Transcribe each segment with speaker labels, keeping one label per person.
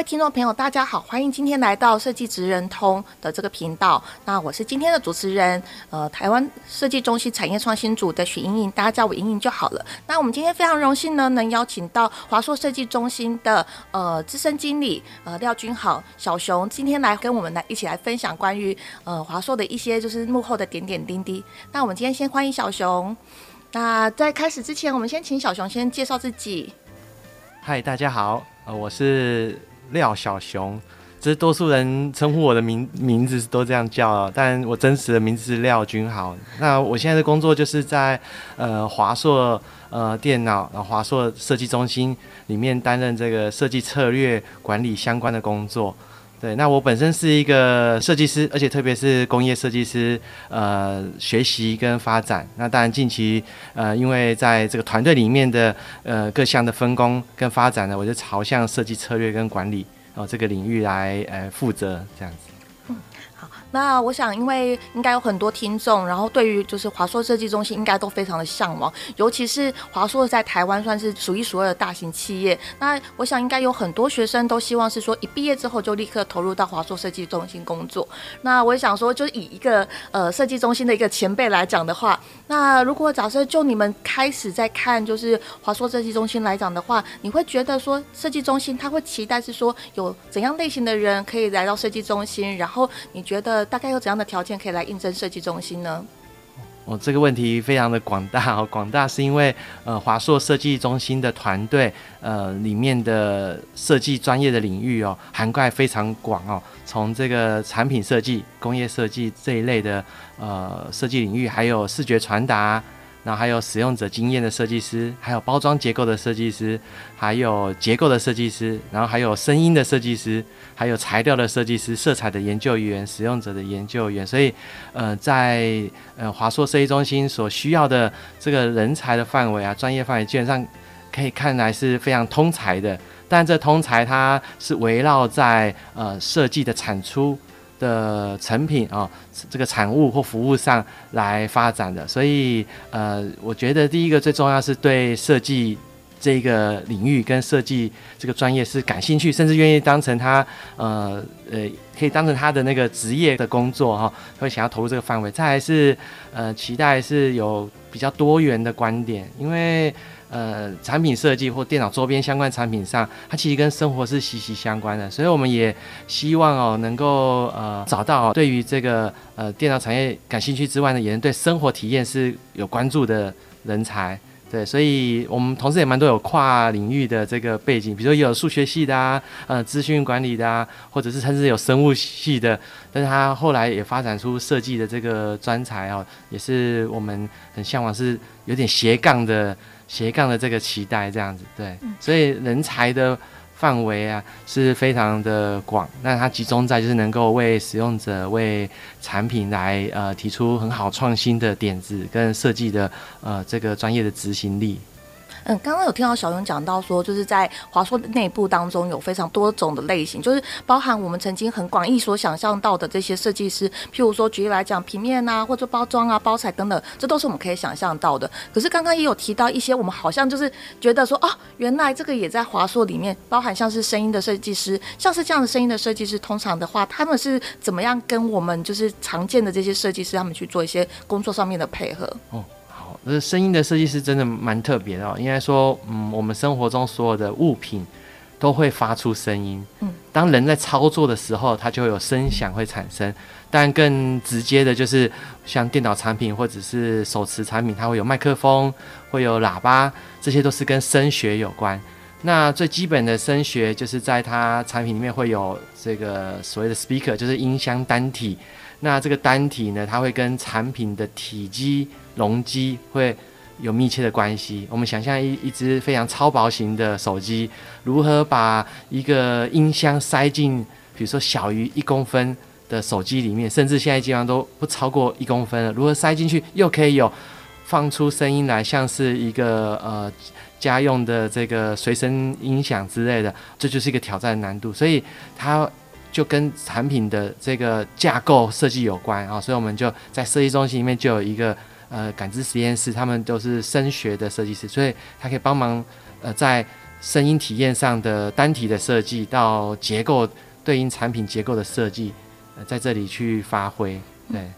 Speaker 1: 位听众朋友，大家好，欢迎今天来到设计职人通的这个频道。那我是今天的主持人，呃，台湾设计中心产业创新组的许莹莹，大家叫我莹莹就好了。那我们今天非常荣幸呢，能邀请到华硕设计中心的呃资深经理呃廖君豪小熊，今天来跟我们来一起来分享关于呃华硕的一些就是幕后的点点滴滴。那我们今天先欢迎小熊。那在开始之前，我们先请小熊先介绍自己。
Speaker 2: 嗨，大家好，呃，我是。廖小熊，这是多数人称呼我的名名字都这样叫，但我真实的名字是廖君豪。那我现在的工作就是在呃华硕呃电脑，然后华硕设计中心里面担任这个设计策略管理相关的工作。对，那我本身是一个设计师，而且特别是工业设计师，呃，学习跟发展。那当然近期呃，因为在这个团队里面的呃各项的分工跟发展呢，我就朝向设计策略跟管理哦、这个领域来呃负责这样子。
Speaker 1: 那我想，因为应该有很多听众，然后对于就是华硕设计中心应该都非常的向往，尤其是华硕在台湾算是数一数二的大型企业。那我想应该有很多学生都希望是说，一毕业之后就立刻投入到华硕设计中心工作。那我也想说，就以一个呃设计中心的一个前辈来讲的话，那如果假设就你们开始在看就是华硕设计中心来讲的话，你会觉得说设计中心他会期待是说有怎样类型的人可以来到设计中心，然后你觉得？大概有怎样的条件可以来应征设计中心呢？
Speaker 2: 哦，这个问题非常的广大哦，广大是因为呃华硕设计中心的团队呃里面的设计专业的领域哦，涵盖非常广哦，从这个产品设计、工业设计这一类的呃设计领域，还有视觉传达。然后还有使用者经验的设计师，还有包装结构的设计师，还有结构的设计师，然后还有声音的设计师，还有材料的设计师，色彩的研究员，使用者的研究员。所以，呃，在呃华硕设计中心所需要的这个人才的范围啊，专业范围基本上可以看来是非常通才的。但这通才它是围绕在呃设计的产出。的成品啊、这个产物或服务上来发展的，所以呃，我觉得第一个最重要是对设计这个领域跟设计这个专业是感兴趣，甚至愿意当成他呃呃可以当成他的那个职业的工作哈、会想要投入这个范围。再来是呃期待是有比较多元的观点，因为。呃，产品设计或电脑周边相关产品上，它其实跟生活是息息相关的，所以我们也希望哦，能够呃找到对于这个呃电脑产业感兴趣之外呢，也能对生活体验是有关注的人才。对，所以我们同事也蛮多有跨领域的这个背景，比如说有数学系的啊，呃，资讯管理的啊，或者是甚至有生物系的，但是他后来也发展出设计的这个专才哦，也是我们很向往，是有点斜杠的。斜杠的这个期待，这样子对，所以人才的范围啊是非常的广，那它集中在就是能够为使用者、为产品来呃提出很好创新的点子跟设计的呃这个专业的执行力。
Speaker 1: 嗯，刚刚有听到小勇讲到说，就是在华硕的内部当中有非常多种的类型，就是包含我们曾经很广义所想象到的这些设计师，譬如说举例来讲，平面啊，或者包装啊、包材等等，这都是我们可以想象到的。可是刚刚也有提到一些，我们好像就是觉得说，哦，原来这个也在华硕里面包含，像是声音的设计师，像是这样的声音的设计师，通常的话，他们是怎么样跟我们就是常见的这些设计师他们去做一些工作上面的配合？哦。
Speaker 2: 呃，声音的设计师真的蛮特别的哦。应该说，嗯，我们生活中所有的物品都会发出声音。嗯，当人在操作的时候，它就会有声响会产生。但更直接的就是，像电脑产品或者是手持产品，它会有麦克风，会有喇叭，这些都是跟声学有关。那最基本的声学，就是在它产品里面会有这个所谓的 speaker，就是音箱单体。那这个单体呢，它会跟产品的体积、容积会有密切的关系。我们想象一一只非常超薄型的手机，如何把一个音箱塞进，比如说小于一公分的手机里面，甚至现在基本上都不超过一公分了，如何塞进去又可以有放出声音来，像是一个呃家用的这个随身音响之类的，这就是一个挑战难度。所以它就跟产品的这个架构设计有关啊，所以我们就在设计中心里面就有一个。呃，感知实验室，他们都是声学的设计师，所以他可以帮忙呃，在声音体验上的单体的设计到结构对应产品结构的设计，呃，在这里去发挥，对。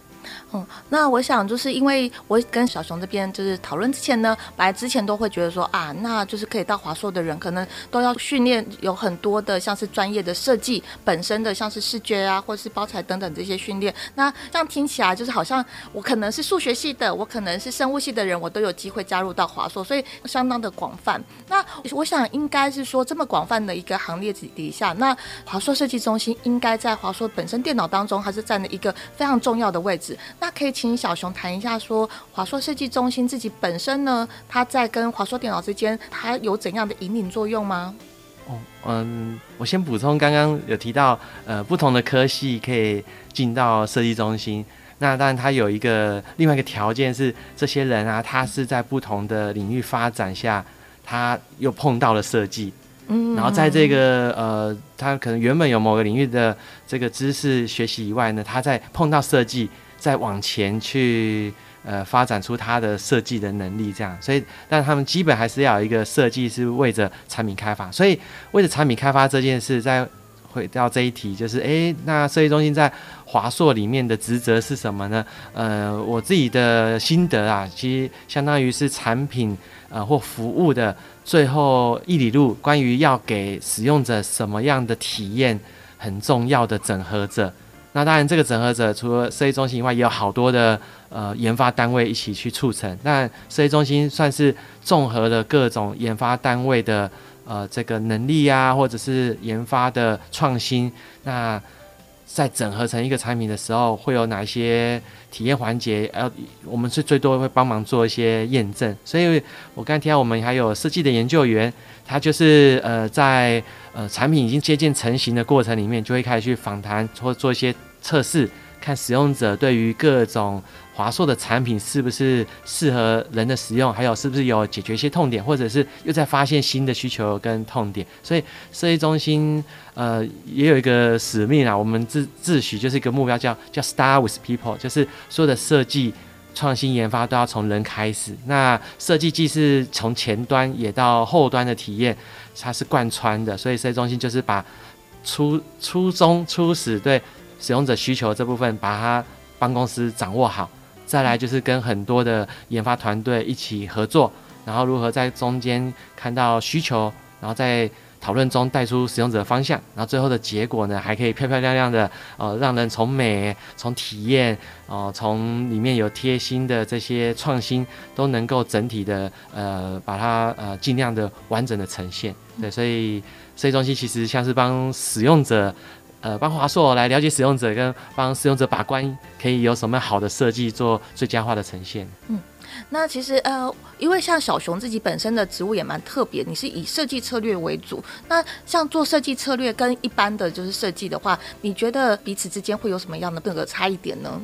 Speaker 1: 嗯，那我想就是因为我跟小熊这边就是讨论之前呢，本来之前都会觉得说啊，那就是可以到华硕的人可能都要训练有很多的像是专业的设计本身的像是视觉啊，或是包材等等这些训练。那这样听起来就是好像我可能是数学系的，我可能是生物系的人，我都有机会加入到华硕，所以相当的广泛。那我想应该是说这么广泛的一个行列底下，那华硕设计中心应该在华硕本身电脑当中还是占了一个非常重要的位置。那可以请小熊谈一下，说华硕设计中心自己本身呢，它在跟华硕电脑之间，它有怎样的引领作用吗？
Speaker 2: 哦，嗯，我先补充，刚刚有提到，呃，不同的科系可以进到设计中心。那当然，它有一个另外一个条件是，这些人啊，他是在不同的领域发展下，他又碰到了设计。嗯，然后在这个呃，他可能原本有某个领域的这个知识学习以外呢，他在碰到设计。再往前去，呃，发展出它的设计的能力，这样，所以，但他们基本还是要有一个设计是为着产品开发，所以为了产品开发这件事，再回到这一题，就是，诶，那设计中心在华硕里面的职责是什么呢？呃，我自己的心得啊，其实相当于是产品呃或服务的最后一里路，关于要给使用者什么样的体验，很重要的整合者。那当然，这个整合者除了设计中心以外，也有好多的呃研发单位一起去促成。那设计中心算是综合了各种研发单位的呃这个能力啊，或者是研发的创新。那在整合成一个产品的时候，会有哪一些体验环节？呃，我们是最多会帮忙做一些验证。所以我刚才提到，我们还有设计的研究员，他就是呃在。呃，产品已经接近成型的过程里面，就会开始去访谈或做一些测试，看使用者对于各种华硕的产品是不是适合人的使用，还有是不是有解决一些痛点，或者是又在发现新的需求跟痛点。所以设计中心呃也有一个使命啊，我们自自诩就是一个目标叫，叫 Start with People，就是所有的设计创新研发都要从人开始。那设计既是从前端也到后端的体验。它是贯穿的，所以设计中心就是把初初衷初始对使用者需求这部分，把它帮公司掌握好，再来就是跟很多的研发团队一起合作，然后如何在中间看到需求，然后在讨论中带出使用者的方向，然后最后的结果呢，还可以漂漂亮亮的，呃，让人从美、从体验，哦、呃，从里面有贴心的这些创新，都能够整体的，呃，把它呃尽量的完整的呈现。对，所以设计中心其实像是帮使用者，呃，帮华硕来了解使用者，跟帮使用者把关，可以有什么好的设计做最佳化的呈现。嗯。
Speaker 1: 那其实呃，因为像小熊自己本身的职务也蛮特别，你是以设计策略为主。那像做设计策略跟一般的就是设计的话，你觉得彼此之间会有什么样的那个差异点呢？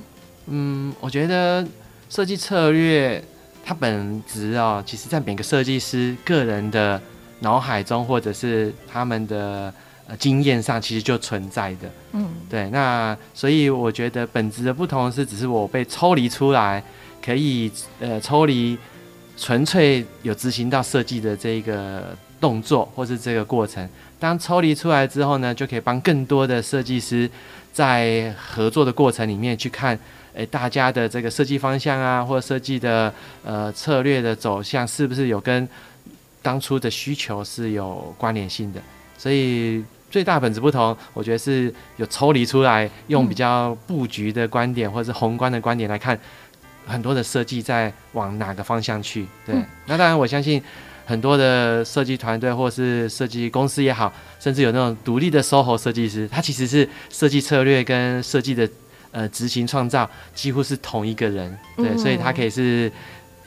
Speaker 2: 嗯，我觉得设计策略它本质哦，其实在每个设计师个人的脑海中或者是他们的呃经验上，其实就存在的。嗯，对。那所以我觉得本质的不同是，只是我被抽离出来。可以呃抽离纯粹有执行到设计的这个动作或是这个过程，当抽离出来之后呢，就可以帮更多的设计师在合作的过程里面去看，诶、欸，大家的这个设计方向啊，或者设计的呃策略的走向是不是有跟当初的需求是有关联性的？所以最大本质不同，我觉得是有抽离出来，用比较布局的观点或者是宏观的观点来看。很多的设计在往哪个方向去？对，嗯、那当然我相信很多的设计团队或是设计公司也好，甚至有那种独立的 SOHO 设计师，他其实是设计策略跟设计的呃执行创造几乎是同一个人，对，嗯、所以他可以是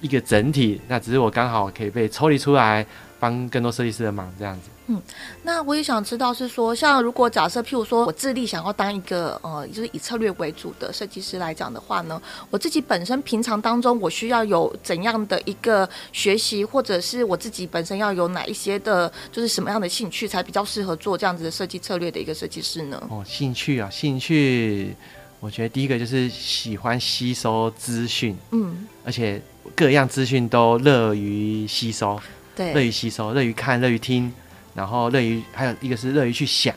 Speaker 2: 一个整体，那只是我刚好可以被抽离出来，帮更多设计师的忙这样子。
Speaker 1: 嗯，那我也想知道是说，像如果假设，譬如说我自立想要当一个呃，就是以策略为主的设计师来讲的话呢，我自己本身平常当中我需要有怎样的一个学习，或者是我自己本身要有哪一些的，就是什么样的兴趣才比较适合做这样子的设计策略的一个设计师呢？
Speaker 2: 哦，兴趣啊，兴趣，我觉得第一个就是喜欢吸收资讯，嗯，而且各样资讯都乐于吸收。
Speaker 1: 对，
Speaker 2: 乐于吸收，乐于看，乐于听，然后乐于还有一个是乐于去想，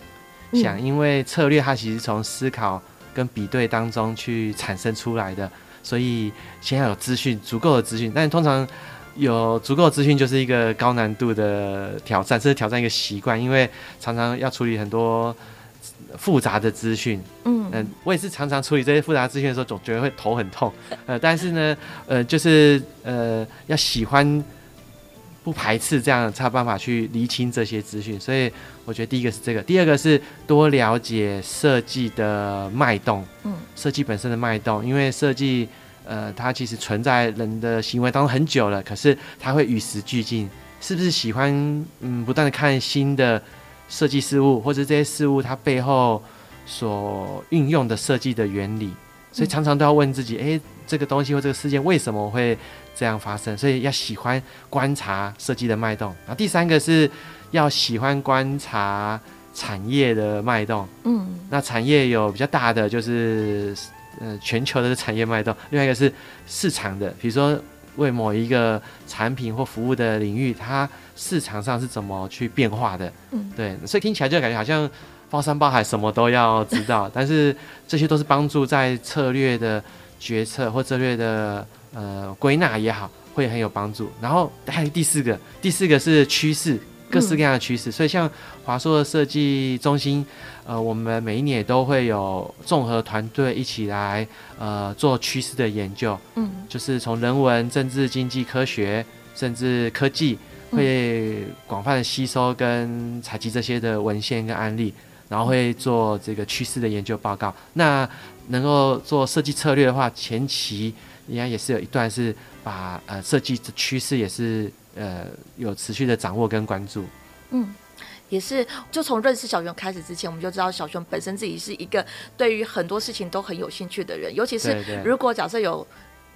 Speaker 2: 嗯、想，因为策略它其实从思考跟比对当中去产生出来的，所以先要有资讯，足够的资讯。但通常有足够的资讯就是一个高难度的挑战，是挑战一个习惯，因为常常要处理很多复杂的资讯。嗯嗯，我也是常常处理这些复杂资讯的时候，总觉得会头很痛。呃，但是呢，呃，就是呃，要喜欢。不排斥这样，才有办法去厘清这些资讯。所以我觉得第一个是这个，第二个是多了解设计的脉动，嗯，设计本身的脉动，因为设计，呃，它其实存在人的行为当中很久了，可是它会与时俱进，是不是喜欢嗯不断的看新的设计事物，或者这些事物它背后所运用的设计的原理？所以常常都要问自己，诶，这个东西或这个事件为什么会这样发生？所以要喜欢观察设计的脉动。然后第三个是要喜欢观察产业的脉动。嗯，那产业有比较大的就是呃全球的产业脉动，另外一个是市场的，比如说为某一个产品或服务的领域，它市场上是怎么去变化的？嗯，对，所以听起来就感觉好像。包山包海，什么都要知道，但是这些都是帮助在策略的决策或策略的呃归纳也好，会很有帮助。然后还有第四个，第四个是趋势，各式各样的趋势。嗯、所以像华硕的设计中心，呃，我们每一年也都会有综合团队一起来呃做趋势的研究。嗯，就是从人文、政治、经济、科学，甚至科技，会广泛的吸收跟采集这些的文献跟案例。然后会做这个趋势的研究报告。那能够做设计策略的话，前期应该也是有一段是把呃设计的趋势也是呃有持续的掌握跟关注。
Speaker 1: 嗯，也是。就从认识小熊开始之前，我们就知道小熊本身自己是一个对于很多事情都很有兴趣的人，尤其是如果假设有。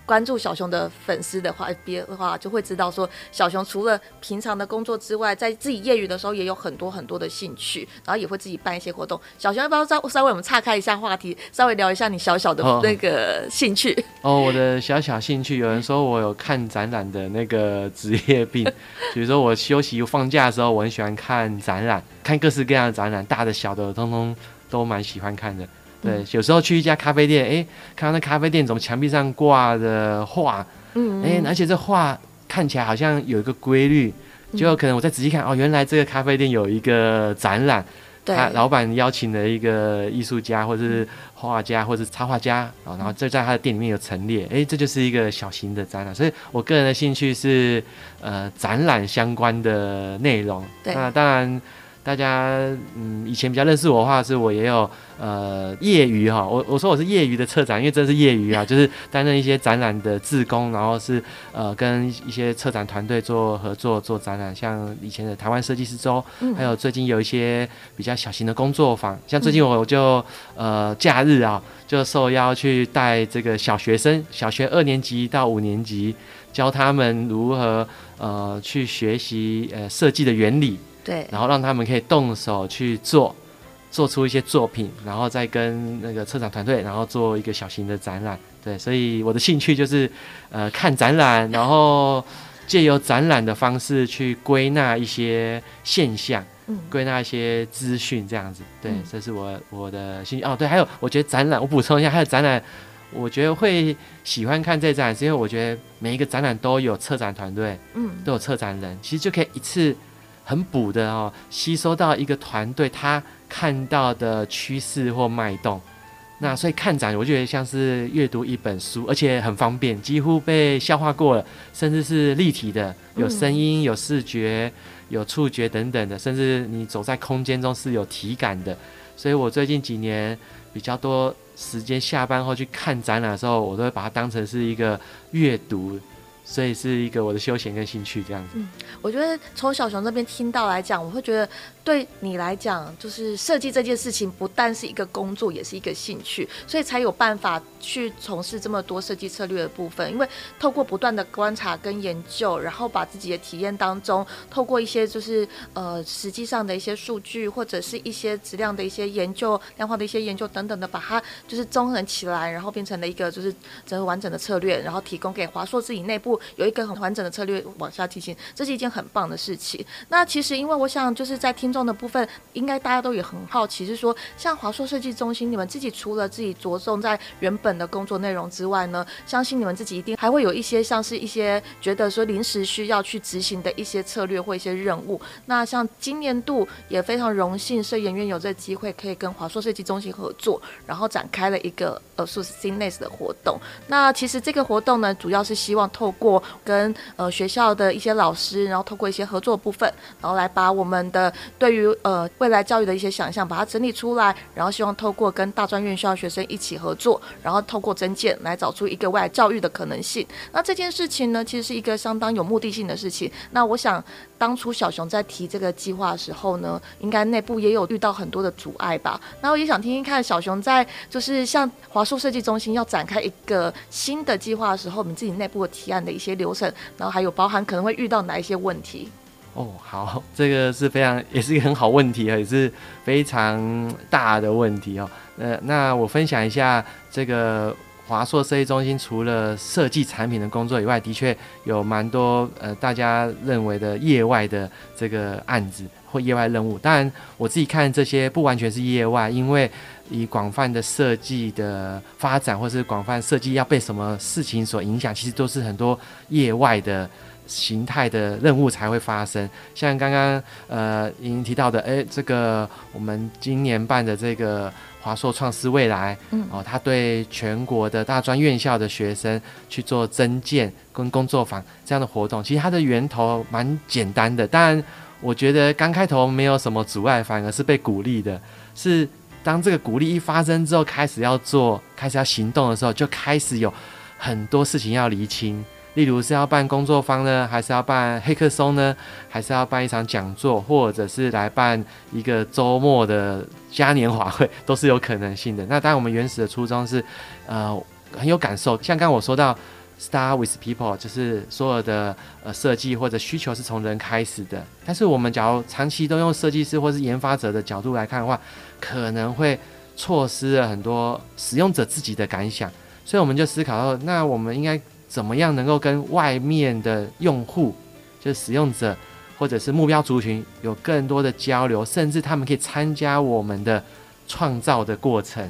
Speaker 1: 关注小熊的粉丝的话，别的话就会知道说，小熊除了平常的工作之外，在自己业余的时候也有很多很多的兴趣，然后也会自己办一些活动。小熊要不要稍稍微我们岔开一下话题，稍微聊一下你小小的那个兴趣？
Speaker 2: 哦，哦，我的小小兴趣，有人说我有看展览的那个职业病，比如说我休息放假的时候，我很喜欢看展览，看各式各样的展览，大的小的，通通都蛮喜欢看的。对，有时候去一家咖啡店，哎，看到那咖啡店怎么墙壁上挂的画，嗯，哎，而且这画看起来好像有一个规律，就可能我再仔细看，哦，原来这个咖啡店有一个展览，对，他老板邀请了一个艺术家或者是画家或者是插画家，然后就在他的店里面有陈列，哎，这就是一个小型的展览。所以我个人的兴趣是呃展览相关的内容，对，那当然。大家嗯，以前比较认识我的话，是我也有呃业余哈，我我说我是业余的策展，因为真的是业余啊，就是担任一些展览的志工，然后是呃跟一些策展团队做合作做展览，像以前的台湾设计师周，还有最近有一些比较小型的工作坊，像最近我就呃假日啊就受邀去带这个小学生，小学二年级到五年级，教他们如何呃去学习呃设计的原理。对，然后让他们可以动手去做，做出一些作品，然后再跟那个策展团队，然后做一个小型的展览。对，所以我的兴趣就是，呃，看展览，然后借由展览的方式去归纳一些现象，嗯，归纳一些资讯，这样子。对，这是我我的兴趣。哦，对，还有我觉得展览，我补充一下，还有展览，我觉得会喜欢看这展览，是因为我觉得每一个展览都有策展团队，嗯，都有策展人，其实就可以一次。很补的哦，吸收到一个团队他看到的趋势或脉动，那所以看展我觉得像是阅读一本书，而且很方便，几乎被消化过了，甚至是立体的，有声音、有视觉、有触觉等等的，甚至你走在空间中是有体感的。所以我最近几年比较多时间下班后去看展览的时候，我都会把它当成是一个阅读。所以是一个我的休闲跟兴趣这样子。
Speaker 1: 嗯，我觉得从小熊这边听到来讲，我会觉得对你来讲，就是设计这件事情不但是一个工作，也是一个兴趣，所以才有办法去从事这么多设计策略的部分。因为透过不断的观察跟研究，然后把自己的体验当中，透过一些就是呃实际上的一些数据，或者是一些质量的一些研究、量化的一些研究等等的，把它就是综合起来，然后变成了一个就是整个完整的策略，然后提供给华硕自己内部有一个很完整的策略往下进行，这是一件很棒的事情。那其实因为我想就是在听众的部分，应该大家都也很好奇，是说像华硕设计中心，你们自己除了自己着重在原本的工作内容之外呢，相信你们自己一定还会有一些像是一些觉得说临时需要去执行的一些策略或一些任务。那像今年度也非常荣幸，设研院有这个机会可以跟华硕设计中心合作，然后展开了一个呃数字 CNES 的活动。那其实这个活动呢，主要是希望透过跟呃学校的一些老师，然后透过一些合作部分，然后来把我们的对于呃未来教育的一些想象，把它整理出来，然后希望透过跟大专院校学生一起合作，然后透过增建来找出一个未来教育的可能性。那这件事情呢，其实是一个相当有目的性的事情。那我想当初小熊在提这个计划的时候呢，应该内部也有遇到很多的阻碍吧。那我也想听听看小熊在就是像华硕设计中心要展开一个新的计划的时候，你自己内部的提案的一些流程。然后还有包含可能会遇到哪一些问题？
Speaker 2: 哦，好，这个是非常也是一个很好问题啊，也是非常大的问题哦。呃，那我分享一下这个华硕设计中心除了设计产品的工作以外，的确有蛮多呃大家认为的业外的这个案子或业外任务。当然，我自己看这些不完全是业外，因为以广泛的设计的发展，或是广泛设计要被什么事情所影响，其实都是很多业外的形态的任务才会发生。像刚刚呃已经提到的，诶，这个我们今年办的这个华硕创思未来，嗯，哦，他对全国的大专院校的学生去做增建跟工作坊这样的活动，其实它的源头蛮简单的。当然，我觉得刚开头没有什么阻碍，反而是被鼓励的，是。当这个鼓励一发生之后，开始要做，开始要行动的时候，就开始有很多事情要厘清。例如是要办工作坊呢，还是要办黑客松呢，还是要办一场讲座，或者是来办一个周末的嘉年华会，都是有可能性的。那当然，我们原始的初衷是，呃，很有感受。像刚我说到。Start with people，就是所有的呃设计或者需求是从人开始的。但是我们假如长期都用设计师或是研发者的角度来看的话，可能会错失了很多使用者自己的感想。所以我们就思考到，那我们应该怎么样能够跟外面的用户，就是使用者或者是目标族群有更多的交流，甚至他们可以参加我们的创造的过程。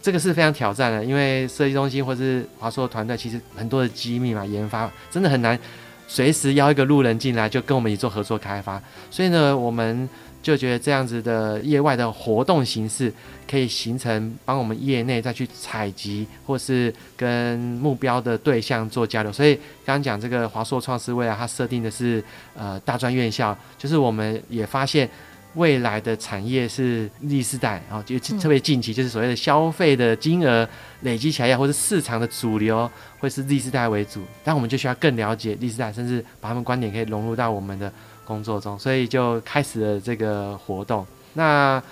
Speaker 2: 这个是非常挑战的，因为设计中心或是华硕团队其实很多的机密嘛，研发真的很难随时邀一个路人进来就跟我们一起做合作开发。所以呢，我们就觉得这样子的业外的活动形式可以形成帮我们业内再去采集或是跟目标的对象做交流。所以刚刚讲这个华硕创思未来，它设定的是呃大专院校，就是我们也发现。未来的产业是 Z 世代，然后就特别近期就是所谓的消费的金额累积起来，或者市场的主流会是 Z 世代为主，但我们就需要更了解 Z 世代，甚至把他们观点可以融入到我们的工作中，所以就开始了这个活动。那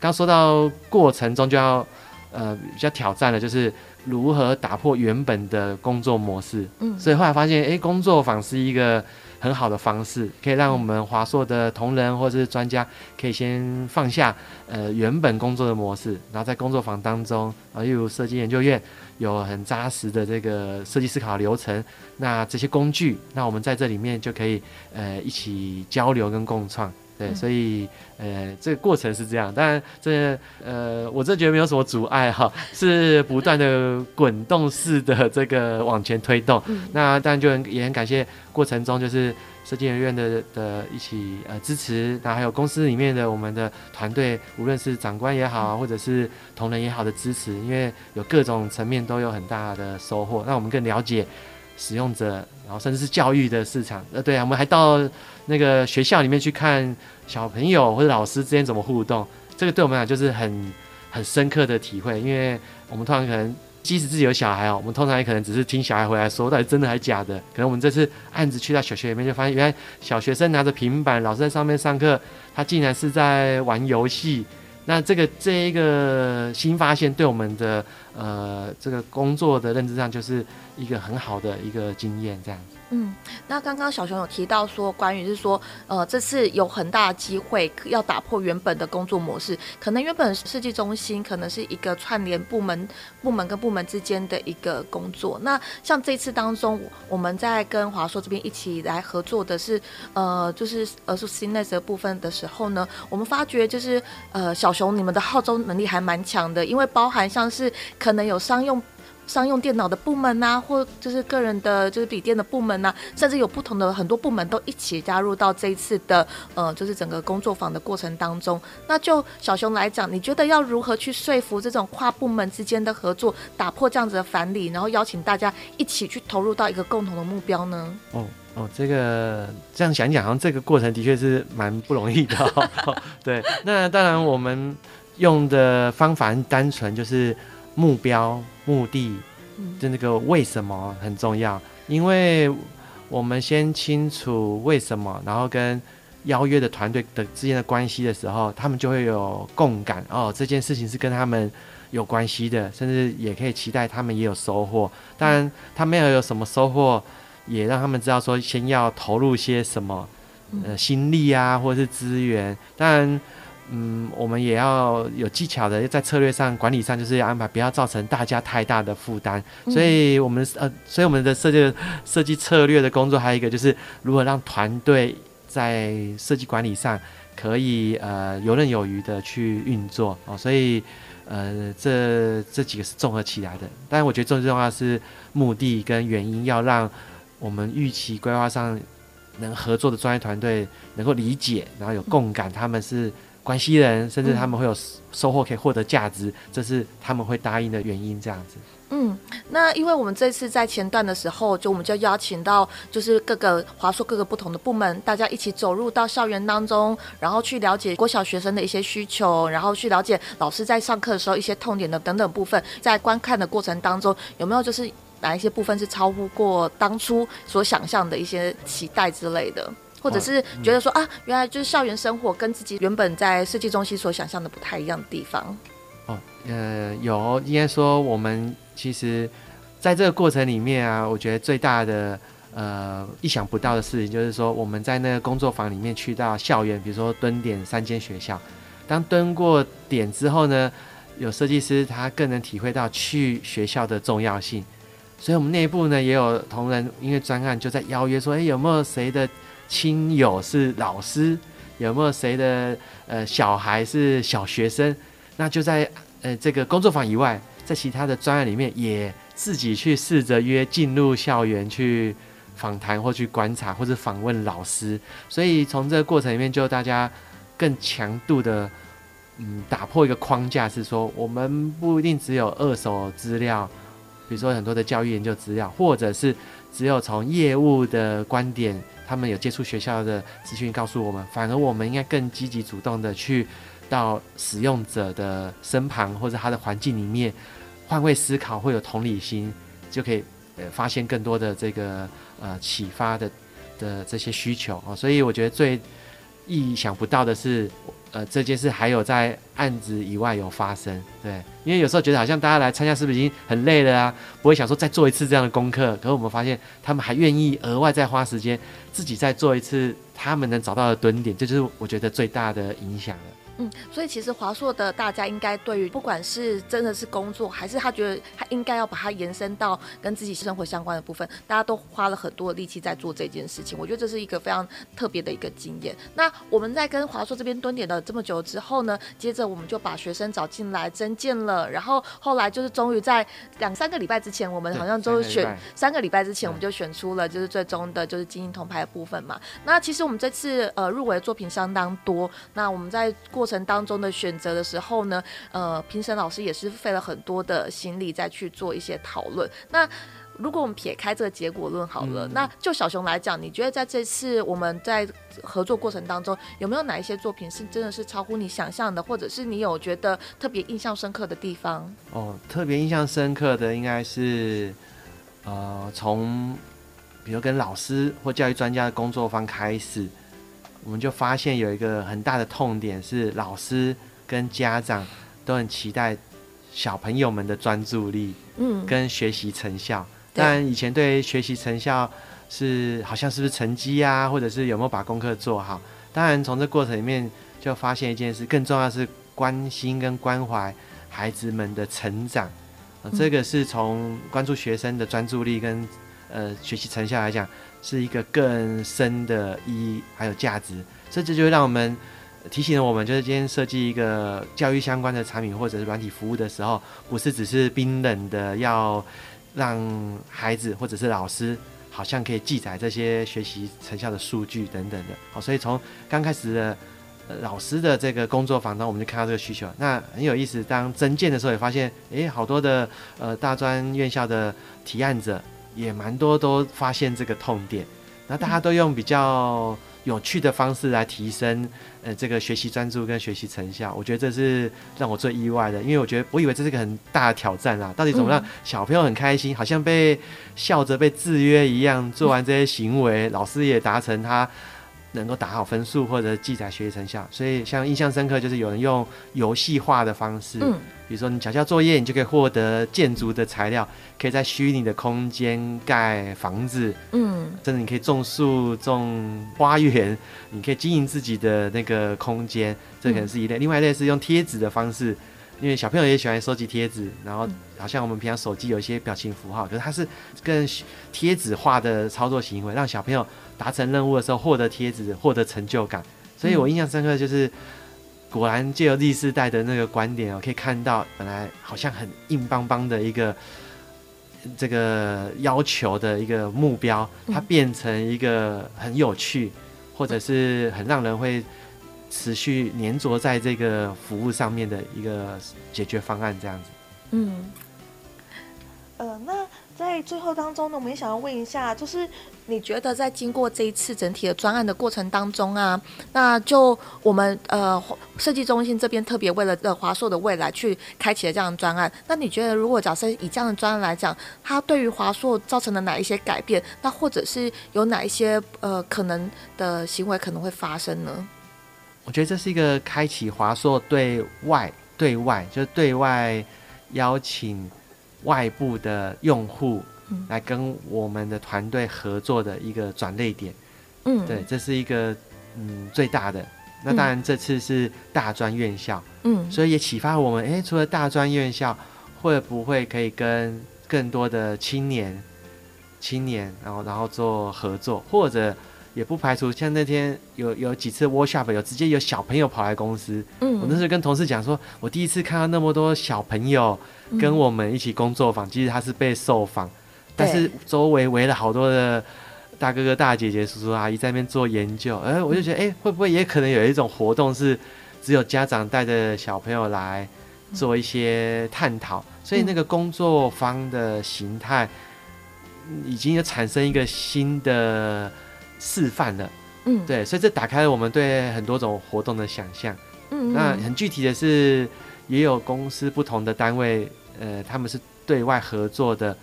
Speaker 2: 刚说到过程中就要呃比较挑战的，就是如何打破原本的工作模式。嗯，所以后来发现，诶，工作坊是一个。很好的方式，可以让我们华硕的同仁或者是专家，可以先放下呃原本工作的模式，然后在工作坊当中，啊，例如设计研究院有很扎实的这个设计思考流程，那这些工具，那我们在这里面就可以呃一起交流跟共创。对，所以呃，这个过程是这样，当然这呃，我这觉得没有什么阻碍哈，是不断的滚动式的这个往前推动。嗯、那当然就很也很感谢过程中就是设计研究院的的一起呃支持，然后还有公司里面的我们的团队，无论是长官也好，或者是同仁也好的支持，因为有各种层面都有很大的收获，让我们更了解使用者，然后甚至是教育的市场。呃，对啊，我们还到。那个学校里面去看小朋友或者老师之间怎么互动，这个对我们来讲就是很很深刻的体会，因为我们通常可能即使自己有小孩哦，我们通常也可能只是听小孩回来说，到底真的还是假的？可能我们这次案子去到小学里面，就发现原来小学生拿着平板，老师在上面上课，他竟然是在玩游戏。那这个这一个新发现，对我们的呃这个工作的认知上，就是一个很好的一个经验，这样子。
Speaker 1: 嗯，那刚刚小熊有提到说，关于是说，呃，这次有很大的机会要打破原本的工作模式，可能原本设计中心可能是一个串联部门、部门跟部门之间的一个工作。那像这次当中，我们在跟华硕这边一起来合作的是，呃，就是呃是 CNES 的部分的时候呢，我们发觉就是，呃，小熊你们的号召能力还蛮强的，因为包含像是可能有商用。商用电脑的部门呐、啊，或就是个人的，就是笔电的部门呐、甚至有不同的很多部门都一起加入到这一次的，呃，就是整个工作坊的过程当中。那就小熊来讲，你觉得要如何去说服这种跨部门之间的合作，打破这样子的藩篱，然后邀请大家一起去投入到一个共同的目标呢？
Speaker 2: 哦哦，这个这样想一想，好像这个过程的确是蛮不容易的、对，那当然我们用的方法很单纯，就是。目标、目的，就那个为什么很重要，因为我们先清楚为什么，然后跟邀约的团队的之间的关系的时候，他们就会有共感哦，这件事情是跟他们有关系的，甚至也可以期待他们也有收获。当然，他们要有什么收获，也让他们知道说，先要投入些什么，呃，心力啊，或者是资源。当然。嗯，我们也要有技巧的，在策略上、管理上，就是要安排，不要造成大家太大的负担。所以，我们呃，所以我们的设计设计策略的工作，还有一个就是如何让团队在设计管理上可以呃游刃有余的去运作哦。所以，呃，这这几个是综合起来的。但是，我觉得最重要的是目的跟原因，要让我们预期规划上能合作的专业团队能够理解，然后有共感，他们是。关系人，甚至他们会有收获，可以获得价值，嗯，这是他们会答应的原因。这样子。
Speaker 1: 嗯，那因为我们这次在前段的时候，就我们就邀请到就是各个华硕各个不同的部门，大家一起走入到校园当中，然后去了解国小学生的一些需求，然后去了解老师在上课的时候一些痛点的等等部分。在观看的过程当中，有没有就是哪一些部分是超乎过当初所想象的一些期待之类的？或者是觉得说啊，原来就是校园生活跟自己原本在设计中心所想象的不太一样的地方。
Speaker 2: 哦，呃，有，应该说我们其实在这个过程里面啊，我觉得最大的呃意想不到的事情就是说，我们在那个工作坊里面去到校园，比如说蹲点三间学校，当蹲过点之后呢，有设计师他更能体会到去学校的重要性，所以我们内部呢也有同仁因为专案就在邀约说，哎，有没有谁的亲友是老师，有没有谁的呃小孩是小学生？那就在呃这个工作坊以外，在其他的专案里面，也自己去试着约进入校园去访谈或去观察或者访问老师。所以从这个过程里面，就大家更强度的嗯打破一个框架，是说我们不一定只有二手资料，比如说很多的教育研究资料，或者是只有从业务的观点。他们有接触学校的资讯，告诉我们，反而我们应该更积极主动的去到使用者的身旁或者他的环境里面，换位思考，会有同理心，就可以呃发现更多的这个呃启发的的这些需求哦。所以我觉得最意想不到的是。呃，这件事还有在案子以外有发生，对，因为有时候觉得好像大家来参加是不是已经很累了啊？不会想说再做一次这样的功课，可是我们发现他们还愿意额外再花时间自己再做一次，他们能找到的蹲点，这就是我觉得最大的影响了。
Speaker 1: 嗯，所以其实华硕的大家应该对于不管是真的是工作，还是他觉得他应该要把它延伸到跟自己生活相关的部分，大家都花了很多的力气在做这件事情。我觉得这是一个非常特别的一个经验。那我们在跟华硕这边蹲点了这么久之后呢，接着我们就把学生找进来增建了，然后后来就是终于在两三个礼拜之前，我们好像都选三个礼拜之前，我们就选出了就是最终的就是金银铜牌的部分嘛。那其实我们这次呃入围的作品相当多，那我们在过程当中的选择的时候呢，呃，评审老师也是费了很多的心力再去做一些讨论。那如果我们撇开这个结果论好了，
Speaker 2: 嗯、
Speaker 1: 那就小熊来讲，你觉得在这次我们在合作过程当中，有没有哪一些作品是真的是超乎你想象的，或者是你有觉得特别印象深刻的地方？
Speaker 2: 哦，特别印象深刻的应该是，呃，从比如跟老师或教育专家的工作方开始，我们就发现有一个很大的痛点是，老师跟家长都很期待小朋友们的专注力，嗯，跟学习成效。但以前对学习成效是好像是不是成绩啊，或者是有没有把功课做好？当然从这过程里面就发现一件事，更重要的是关心跟关怀孩子们的成长。呃，这个是从关注学生的专注力跟呃学习成效来讲，是一个更深的意义还有价值。这就就让我们提醒了我们，就是今天设计一个教育相关的产品或者是软体服务的时候，不是只是冰冷的要。让孩子或者是老师好像可以记载这些学习成效的数据等等的，好，所以从刚开始的、老师的这个工作坊当中，我们就看到这个需求，那很有意思。当增建的时候也发现，诶，好多的呃大专院校的提案者也蛮多都发现这个痛点，那大家都用比较。有趣的方式来提升，呃，这个学习专注跟学习成效，我觉得这是让我最意外的，因为我觉得我以为这是个很大的挑战啦，到底怎么让小朋友很开心，好像被笑着被制约一样，做完这些行为，老师也达成他。能够打好分数或者记载学习成效，所以像印象深刻就是有人用游戏化的方式，嗯，比如说你缴交作业，你就可以获得建筑的材料，可以在虚拟的空间盖房子，嗯，甚至你可以种树、种花园，你可以经营自己的那个空间，这可能是一类。另外一类是用贴纸的方式。因为小朋友也喜欢收集贴纸，然后好像我们平常手机有一些表情符号，可是它是更贴纸化的操作行为，让小朋友达成任务的时候获得贴纸，获得成就感。所以我印象深刻的就是，果然借由第四代的那个观点哦，可以看到本来好像很硬邦邦的一个这个要求的一个目标，它变成一个很有趣，或者是很让人会。持续黏着在这个服务上面的一个解决方案，这样子。
Speaker 1: 嗯，呃，那在最后当中呢，我们也想要问一下，就是你觉得在经过这一次整体的专案的过程当中啊，那就我们呃设计中心这边特别为了呃华硕的未来去开启了这样的专案，那你觉得如果假设以这样的专案来讲，它对于华硕造成了哪一些改变？那或者是有哪一些呃可能的行为可能会发生呢？
Speaker 2: 我觉得这是一个开启华硕对外、对外，就是对外邀请外部的用户来跟我们的团队合作的一个转类点。嗯，对，这是一个嗯最大的。那当然这次是大专院校，嗯，所以也启发我们，诶，除了大专院校，会不会可以跟更多的青年、青年，然后然后做合作，或者。也不排除像那天有有几次 workshop 有直接有小朋友跑来公司，嗯，我那时候跟同事讲说，我第一次看到那么多小朋友跟我们一起工作坊，其实他是被受访，但是周围围了好多的大哥哥大姐姐叔叔阿姨在那边做研究，哎，我就觉得，哎，会不会也可能有一种活动是只有家长带着小朋友来做一些探讨，所以那个工作坊的形态已经有产生一个新的。示范了，嗯，对，所以这打开了我们对很多种活动的想象，嗯，那很具体的是，也有公司不同的单位，呃，他们是对外合作的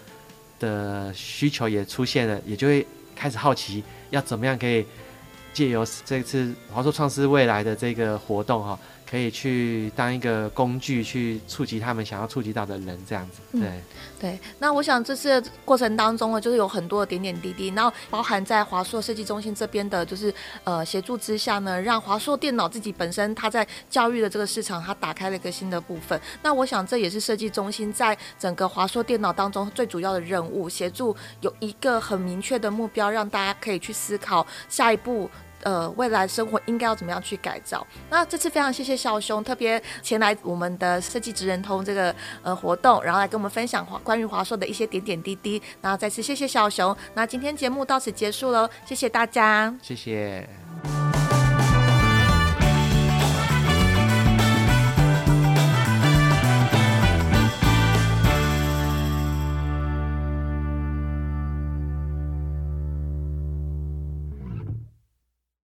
Speaker 2: 的需求也出现了，也就会开始好奇要怎么样可以借由这次华硕创思未来的这个活动哈。可以去当一个工具，去触及他们想要触及到的人，这样子。对、嗯、
Speaker 1: 对。那我想这次的过程当中呢，就是有很多的点点滴滴，然后包含在华硕设计中心这边的，就是呃协助之下呢，让华硕电脑自己本身它在教育的这个市场，它打开了一个新的部分。那我想这也是设计中心在整个华硕电脑当中最主要的任务，协助有一个很明确的目标，让大家可以去思考下一步。呃，未来生活应该要怎么样去改造？那这次非常谢谢小熊特别前来我们的设计职人通这个呃活动，然后来跟我们分享华关于华硕的一些点点滴滴。然后再次谢谢小熊。那今天节目到此结束喽，谢谢大家，
Speaker 2: 谢谢。